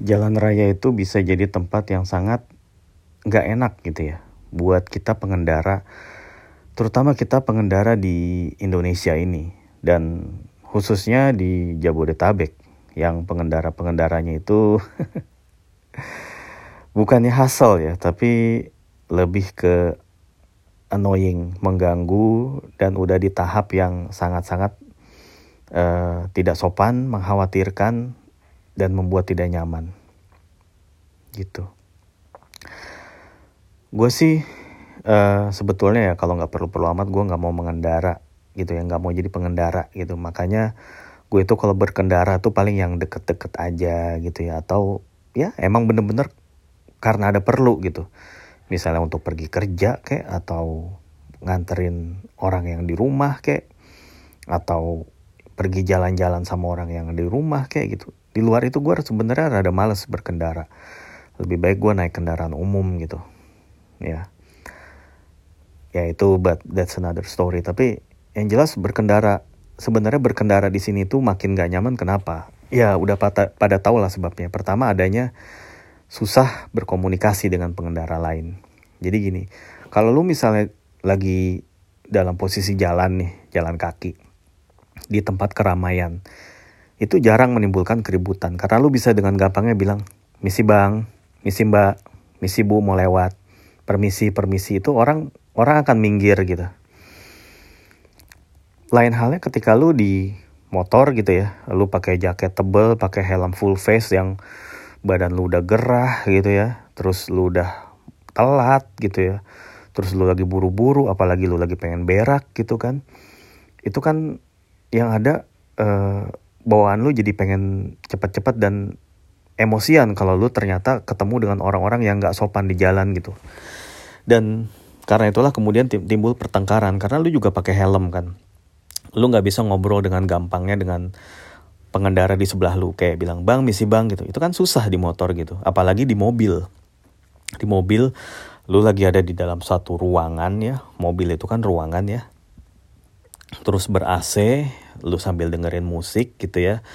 jalan raya itu bisa jadi tempat yang sangat nggak enak gitu ya buat kita pengendara terutama kita pengendara di Indonesia ini dan khususnya di Jabodetabek yang pengendara-pengendaranya itu bukannya hassle ya tapi lebih ke annoying mengganggu dan udah di tahap yang sangat-sangat uh, tidak sopan mengkhawatirkan dan membuat tidak nyaman. Gitu. Gue sih uh, sebetulnya ya kalau nggak perlu-perlu amat gue nggak mau mengendara gitu ya nggak mau jadi pengendara gitu. Makanya gue itu kalau berkendara tuh paling yang deket-deket aja gitu ya. Atau ya emang bener-bener karena ada perlu gitu. Misalnya untuk pergi kerja kayak atau nganterin orang yang di rumah kayak atau pergi jalan-jalan sama orang yang di rumah kayak gitu. Di luar itu gue sebenarnya rada males berkendara. Lebih baik gue naik kendaraan umum gitu. Ya. Ya itu but that's another story. Tapi yang jelas berkendara sebenarnya berkendara di sini tuh makin gak nyaman. Kenapa? Ya udah pada pada tahu lah sebabnya. Pertama adanya susah berkomunikasi dengan pengendara lain. Jadi gini kalau lu misalnya lagi dalam posisi jalan nih jalan kaki di tempat keramaian. Itu jarang menimbulkan keributan karena lu bisa dengan gampangnya bilang misi bang, misi mbak, misi bu mau lewat, permisi permisi. Itu orang orang akan minggir gitu. Lain halnya ketika lu di motor gitu ya, lu pakai jaket tebel, pakai helm full face yang badan lu udah gerah gitu ya, terus lu udah telat gitu ya, terus lu lagi buru-buru, apalagi lu lagi pengen berak gitu kan, itu kan yang ada uh, bawaan lu jadi pengen cepet-cepet dan emosian kalau lu ternyata ketemu dengan orang-orang yang gak sopan di jalan gitu. Dan karena itulah kemudian timbul pertengkaran karena lu juga pakai helm kan. Lu nggak bisa ngobrol dengan gampangnya dengan pengendara di sebelah lu kayak bilang bang misi bang gitu. Itu kan susah di motor gitu, apalagi di mobil. Di mobil lu lagi ada di dalam satu ruangan ya, mobil itu kan ruangan ya. Terus ber AC, lu sambil dengerin musik gitu ya.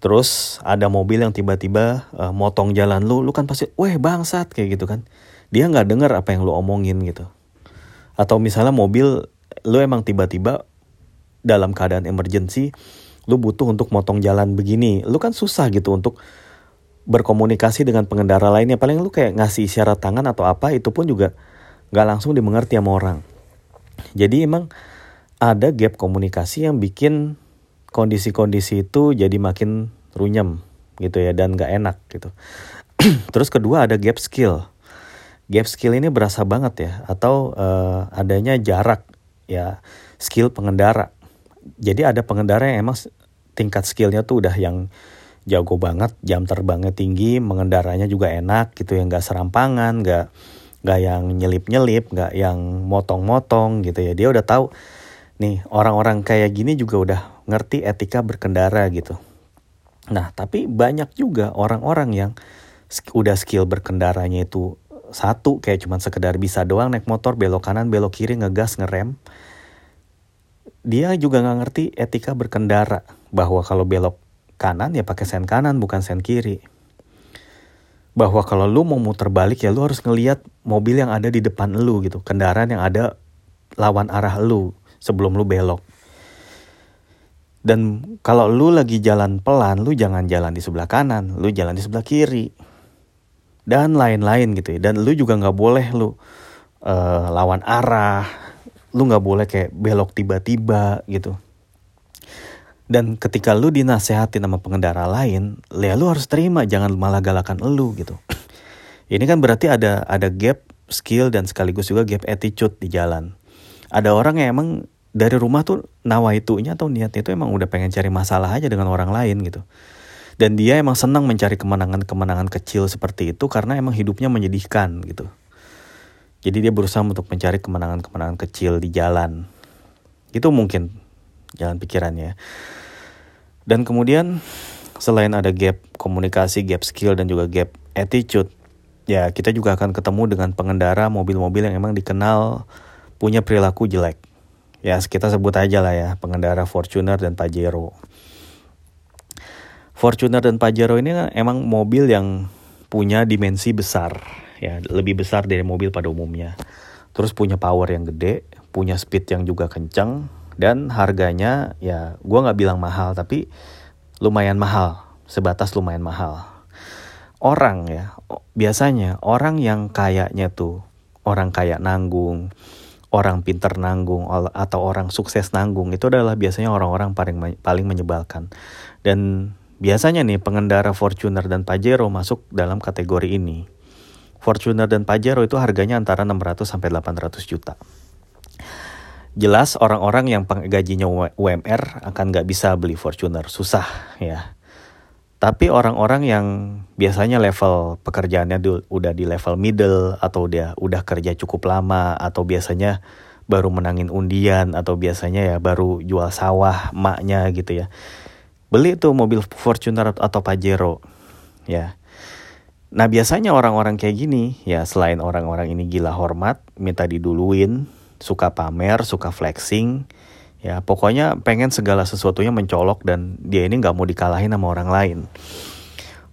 Terus ada mobil yang tiba-tiba uh, motong jalan lu lu kan pasti weh bangsat kayak gitu kan. Dia nggak denger apa yang lu omongin gitu. Atau misalnya mobil lu emang tiba-tiba dalam keadaan emergency lu butuh untuk motong jalan begini. Lu kan susah gitu untuk berkomunikasi dengan pengendara lainnya. Paling lu kayak ngasih isyarat tangan atau apa itu pun juga nggak langsung dimengerti sama orang. Jadi emang ada gap komunikasi yang bikin kondisi-kondisi itu jadi makin runyam gitu ya dan gak enak gitu. Terus kedua ada gap skill. Gap skill ini berasa banget ya atau uh, adanya jarak ya skill pengendara. Jadi ada pengendara yang emang tingkat skillnya tuh udah yang jago banget, jam terbangnya tinggi, mengendaranya juga enak gitu ya, nggak serampangan, nggak nggak yang nyelip-nyelip, nggak yang motong-motong gitu ya. Dia udah tahu nih orang-orang kayak gini juga udah ngerti etika berkendara gitu. Nah tapi banyak juga orang-orang yang udah skill berkendaranya itu satu kayak cuman sekedar bisa doang naik motor belok kanan belok kiri ngegas ngerem. Dia juga nggak ngerti etika berkendara bahwa kalau belok kanan ya pakai sen kanan bukan sen kiri. Bahwa kalau lu mau muter balik ya lu harus ngeliat mobil yang ada di depan lu gitu, kendaraan yang ada lawan arah lu sebelum lu belok. Dan kalau lu lagi jalan pelan, lu jangan jalan di sebelah kanan, lu jalan di sebelah kiri. Dan lain-lain gitu ya. Dan lu juga nggak boleh lu uh, lawan arah, lu nggak boleh kayak belok tiba-tiba gitu. Dan ketika lu dinasehatin sama pengendara lain, ya lu harus terima, jangan malah galakan lu gitu. Ini kan berarti ada ada gap skill dan sekaligus juga gap attitude di jalan. Ada orang yang emang dari rumah tuh nawa itunya atau niatnya itu emang udah pengen cari masalah aja dengan orang lain gitu. Dan dia emang senang mencari kemenangan-kemenangan kecil seperti itu karena emang hidupnya menyedihkan gitu. Jadi dia berusaha untuk mencari kemenangan-kemenangan kecil di jalan. Itu mungkin jalan pikirannya. Dan kemudian selain ada gap komunikasi, gap skill dan juga gap attitude, ya kita juga akan ketemu dengan pengendara mobil-mobil yang emang dikenal punya perilaku jelek ya kita sebut aja lah ya pengendara Fortuner dan Pajero. Fortuner dan Pajero ini emang mobil yang punya dimensi besar ya lebih besar dari mobil pada umumnya terus punya power yang gede punya speed yang juga kencang dan harganya ya gue nggak bilang mahal tapi lumayan mahal sebatas lumayan mahal orang ya biasanya orang yang kayaknya tuh orang kaya nanggung orang pinter nanggung atau orang sukses nanggung itu adalah biasanya orang-orang paling paling menyebalkan dan biasanya nih pengendara Fortuner dan Pajero masuk dalam kategori ini Fortuner dan Pajero itu harganya antara 600 sampai 800 juta. Jelas orang-orang yang gajinya UMR akan nggak bisa beli Fortuner, susah ya. Tapi orang-orang yang biasanya level pekerjaannya udah di level middle atau dia udah kerja cukup lama atau biasanya baru menangin undian atau biasanya ya baru jual sawah maknya gitu ya. Beli tuh mobil Fortuner atau Pajero ya Nah biasanya orang-orang kayak gini ya selain orang-orang ini gila hormat, minta diduluin, suka pamer, suka flexing, ya pokoknya pengen segala sesuatunya mencolok dan dia ini nggak mau dikalahin sama orang lain.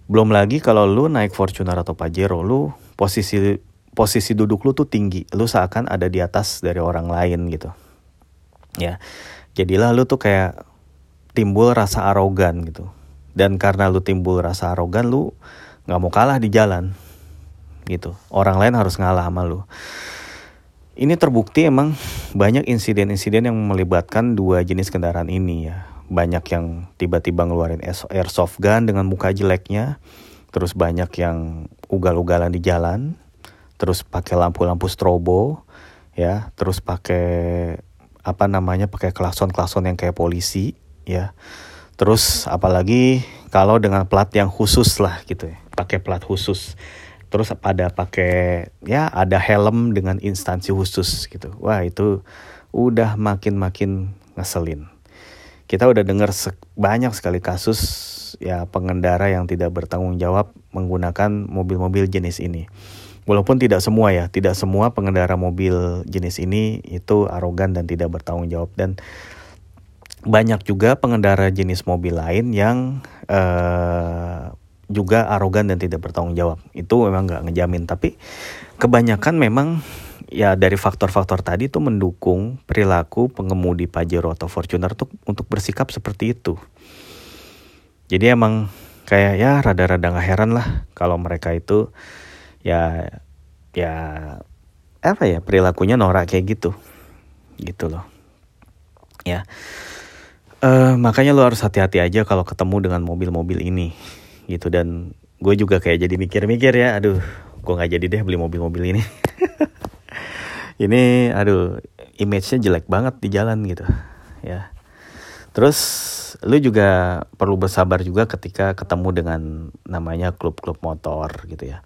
Belum lagi kalau lu naik Fortuner atau Pajero, lu posisi posisi duduk lu tuh tinggi, lu seakan ada di atas dari orang lain gitu. Ya, jadilah lu tuh kayak timbul rasa arogan gitu. Dan karena lu timbul rasa arogan, lu nggak mau kalah di jalan gitu orang lain harus ngalah sama lu ini terbukti emang banyak insiden-insiden yang melibatkan dua jenis kendaraan ini ya. Banyak yang tiba-tiba ngeluarin airsoft gun dengan muka jeleknya. Terus banyak yang ugal-ugalan di jalan. Terus pakai lampu-lampu strobo ya. Terus pakai apa namanya pakai klakson-klakson yang kayak polisi ya. Terus apalagi kalau dengan plat yang khusus lah gitu ya. Pakai plat khusus terus pada pakai ya ada helm dengan instansi khusus gitu. Wah itu udah makin makin ngeselin. Kita udah dengar banyak sekali kasus ya pengendara yang tidak bertanggung jawab menggunakan mobil-mobil jenis ini. Walaupun tidak semua ya tidak semua pengendara mobil jenis ini itu arogan dan tidak bertanggung jawab. Dan banyak juga pengendara jenis mobil lain yang uh, juga arogan dan tidak bertanggung jawab. Itu memang nggak ngejamin, tapi kebanyakan memang ya dari faktor-faktor tadi itu mendukung perilaku pengemudi Pajero atau Fortuner tuh untuk bersikap seperti itu. Jadi emang kayak ya rada-rada nggak heran lah kalau mereka itu ya ya apa ya perilakunya norak kayak gitu. Gitu loh. Ya. Uh, makanya lo harus hati-hati aja kalau ketemu dengan mobil-mobil ini gitu. Dan gue juga kayak jadi mikir-mikir ya aduh gue nggak jadi deh beli mobil-mobil ini? Ini aduh image-nya jelek banget di jalan gitu ya. Terus lu juga perlu bersabar juga ketika ketemu dengan namanya klub-klub motor gitu ya.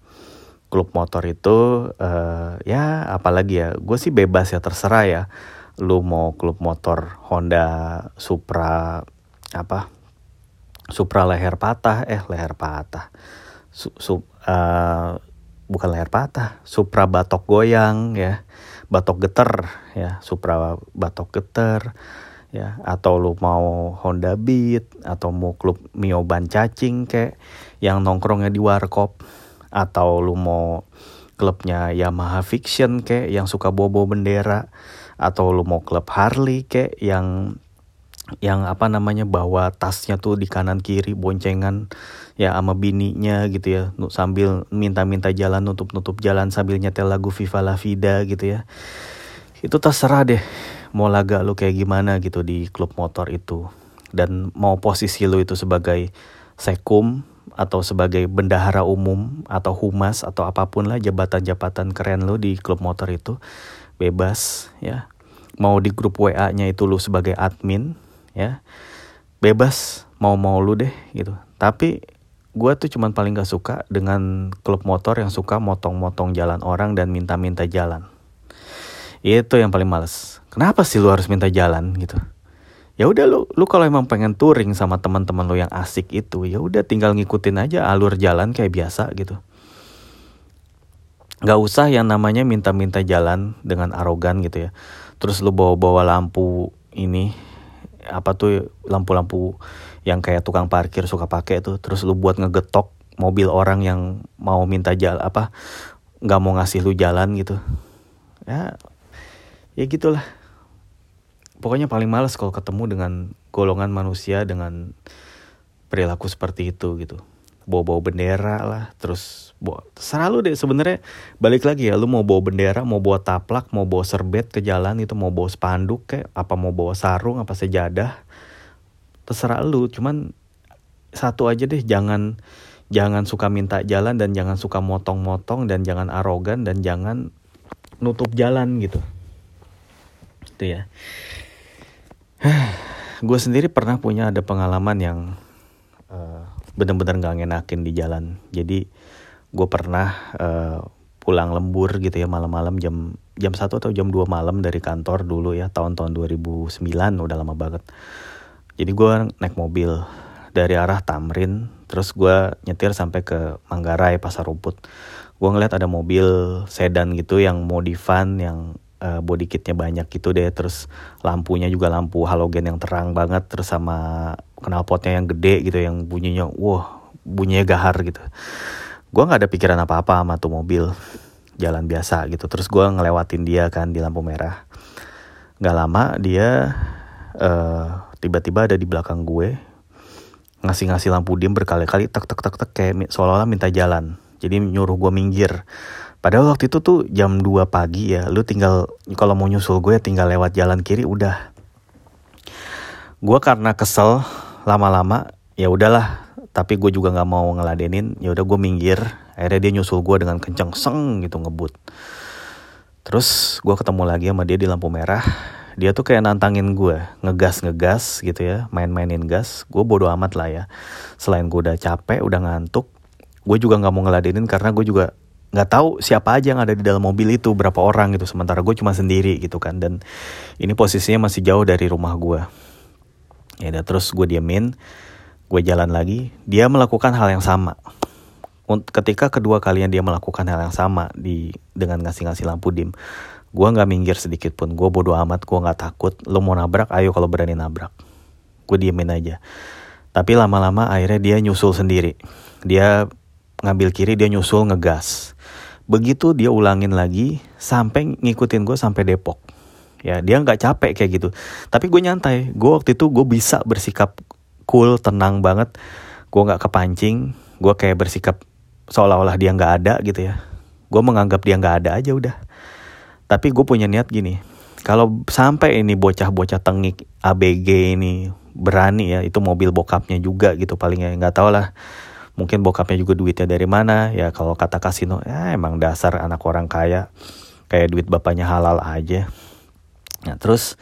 Klub motor itu uh, ya apalagi ya gue sih bebas ya terserah ya. Lu mau klub motor Honda Supra apa supra leher patah eh leher patah. Su, su, uh, bukan leher patah supra batok goyang ya. Batok geter ya supra batok geter ya. Atau lu mau Honda Beat atau mau klub Mio ban cacing kayak yang nongkrongnya di warkop. Atau lu mau klubnya Yamaha Fiction kayak yang suka bobo bendera. Atau lu mau klub Harley kayak yang yang apa namanya bawa tasnya tuh di kanan kiri boncengan ya sama bininya gitu ya sambil minta-minta jalan nutup-nutup jalan sambil nyetel lagu Viva La Vida gitu ya. Itu terserah deh mau laga lu kayak gimana gitu di klub motor itu. Dan mau posisi lu itu sebagai sekum atau sebagai bendahara umum atau humas atau apa pun lah jabatan-jabatan keren lu di klub motor itu bebas ya. Mau di grup WA-nya itu lu sebagai admin ya bebas mau mau lu deh gitu. Tapi gue tuh cuman paling gak suka dengan klub motor yang suka motong-motong jalan orang dan minta-minta jalan. Itu yang paling males. Kenapa sih lu harus minta jalan gitu? Ya udah lu lu kalau emang pengen touring sama teman-teman lu yang asik itu ya udah tinggal ngikutin aja alur jalan kayak biasa gitu. Nggak usah yang namanya minta-minta jalan dengan arogan gitu ya. Terus lu bawa-bawa lampu ini apa tuh lampu-lampu yang kayak tukang parkir suka pakai tuh. Terus lu buat ngegetok mobil orang yang mau minta jalan apa nggak mau ngasih lu jalan gitu. Ya ya gitulah. Pokoknya paling males kalau ketemu dengan golongan manusia dengan perilaku seperti itu gitu bawa-bawa bendera lah. Terus bawa lu deh sebenarnya. Balik lagi ya lu mau bawa bendera mau bawa taplak mau bawa serbet ke jalan itu mau bawa spanduk kayak apa mau bawa sarung apa sejadah terserah lu. Cuman satu aja deh jangan jangan suka minta jalan dan jangan suka motong-motong dan jangan arogan dan jangan nutup jalan gitu. Itu ya. Gue sendiri pernah punya ada pengalaman yang uh, bener-bener gak ngenakin di jalan. Jadi gue pernah uh, pulang lembur gitu ya malam-malam jam jam satu atau jam 2 malam dari kantor dulu ya tahun-tahun 2009 udah lama banget. Jadi gue naik mobil dari arah Tamrin terus gue nyetir sampai ke Manggarai Pasar Rumput. Gue ngeliat ada mobil sedan gitu yang modifan yang uh, body kitnya banyak gitu deh terus lampunya juga lampu halogen yang terang banget terus sama knalpotnya yang gede gitu yang bunyinya wah bunyinya gahar gitu. Gue nggak ada pikiran apa-apa sama tuh mobil jalan biasa gitu. Terus gue ngelewatin dia kan di lampu merah. Nggak lama dia uh, tiba-tiba ada di belakang gue ngasih-ngasih lampu dim berkali-kali tek tek tek tek kayak seolah-olah minta jalan. Jadi nyuruh gue minggir. Padahal waktu itu tuh jam 2 pagi ya lu tinggal kalau mau nyusul gue tinggal lewat jalan kiri udah. Gue karena kesel lama-lama ya udahlah. Tapi gue juga nggak mau ngeladenin. Ya udah gue minggir. Akhirnya dia nyusul gue dengan kenceng seng gitu ngebut. Terus gue ketemu lagi sama dia di lampu merah. Dia tuh kayak nantangin gue ngegas ngegas gitu ya main-mainin gas. Gue bodo amat lah ya. Selain gue udah capek udah ngantuk gue juga nggak mau ngeladenin karena gue juga nggak tahu siapa aja yang ada di dalam mobil itu berapa orang gitu. Sementara gue cuma sendiri gitu kan. Dan ini posisinya masih jauh dari rumah gue ya udah terus gue diamin gue jalan lagi. Dia melakukan hal yang sama. Ketika kedua kalinya dia melakukan hal yang sama di dengan ngasih-ngasih lampu dim gue nggak minggir sedikit pun. Gue bodo amat gue nggak takut. Lo mau nabrak ayo kalau berani nabrak. Gue diemin aja. Tapi lama-lama akhirnya dia nyusul sendiri. Dia ngambil kiri dia nyusul ngegas. Begitu dia ulangin lagi sampai ngikutin gue sampai Depok ya dia nggak capek kayak gitu. Tapi gue nyantai. Gue waktu itu gue bisa bersikap cool tenang banget. Gue nggak kepancing. Gue kayak bersikap seolah-olah dia nggak ada gitu ya. Gue menganggap dia nggak ada aja udah. Tapi gue punya niat gini. Kalau sampai ini bocah-bocah tengik ABG ini berani ya itu mobil bokapnya juga gitu paling ya. Nggak tau lah mungkin bokapnya juga duitnya dari mana. Ya kalau kata kasino ya emang dasar anak orang kaya kayak duit bapaknya halal aja nah terus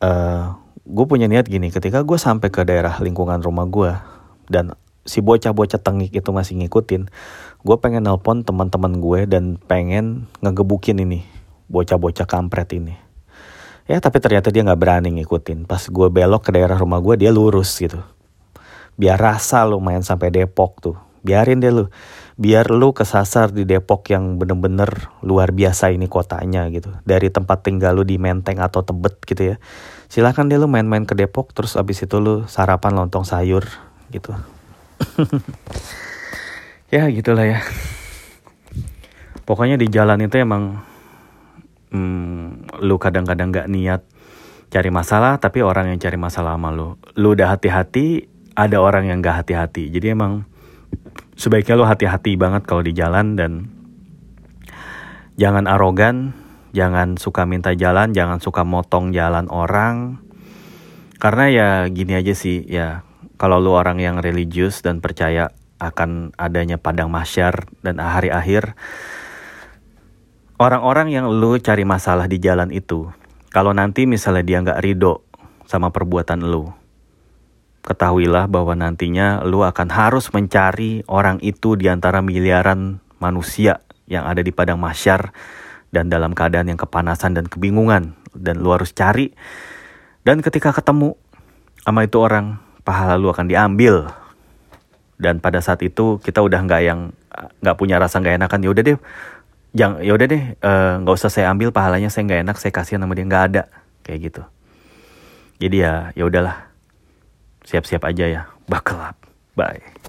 uh, eh, gue punya niat gini ketika gue sampai ke daerah lingkungan rumah gue dan si bocah-bocah tengik itu masih ngikutin gue pengen nelpon teman-teman gue dan pengen ngegebukin ini bocah-bocah kampret ini. Ya tapi ternyata dia nggak berani ngikutin. Pas gue belok ke daerah rumah gue dia lurus gitu. Biar rasa lu main sampai Depok tuh. Biarin deh lu. Biar lu kesasar di Depok yang bener-bener luar biasa ini kotanya gitu. Dari tempat tinggal lu di Menteng atau Tebet gitu ya. Silahkan deh lu main-main ke Depok terus abis itu lu sarapan lontong sayur gitu. ya gitulah ya. Pokoknya di jalan itu emang hmm, lu kadang-kadang gak niat cari masalah tapi orang yang cari masalah sama lu lu udah hati-hati ada orang yang gak hati-hati jadi emang sebaiknya lu hati-hati banget kalau di jalan dan jangan arogan jangan suka minta jalan jangan suka motong jalan orang. Karena ya gini aja sih ya kalau lu orang yang religius dan percaya akan adanya padang masyar dan hari akhir orang-orang yang lu cari masalah di jalan itu, kalau nanti misalnya dia nggak ridho sama perbuatan lu, ketahuilah bahwa nantinya lu akan harus mencari orang itu di antara miliaran manusia yang ada di padang masyar dan dalam keadaan yang kepanasan dan kebingungan. Dan lu harus cari. Dan ketika ketemu sama itu orang pahala lu akan diambil. Dan pada saat itu kita udah nggak yang nggak punya rasa nggak enakan. Ya udah deh jangan ya udah deh eh, nggak uh, usah saya ambil pahalanya saya nggak enak saya kasih nama dia nggak ada. Kayak gitu. Jadi ya ya udahlah siap-siap aja ya. Up. Bye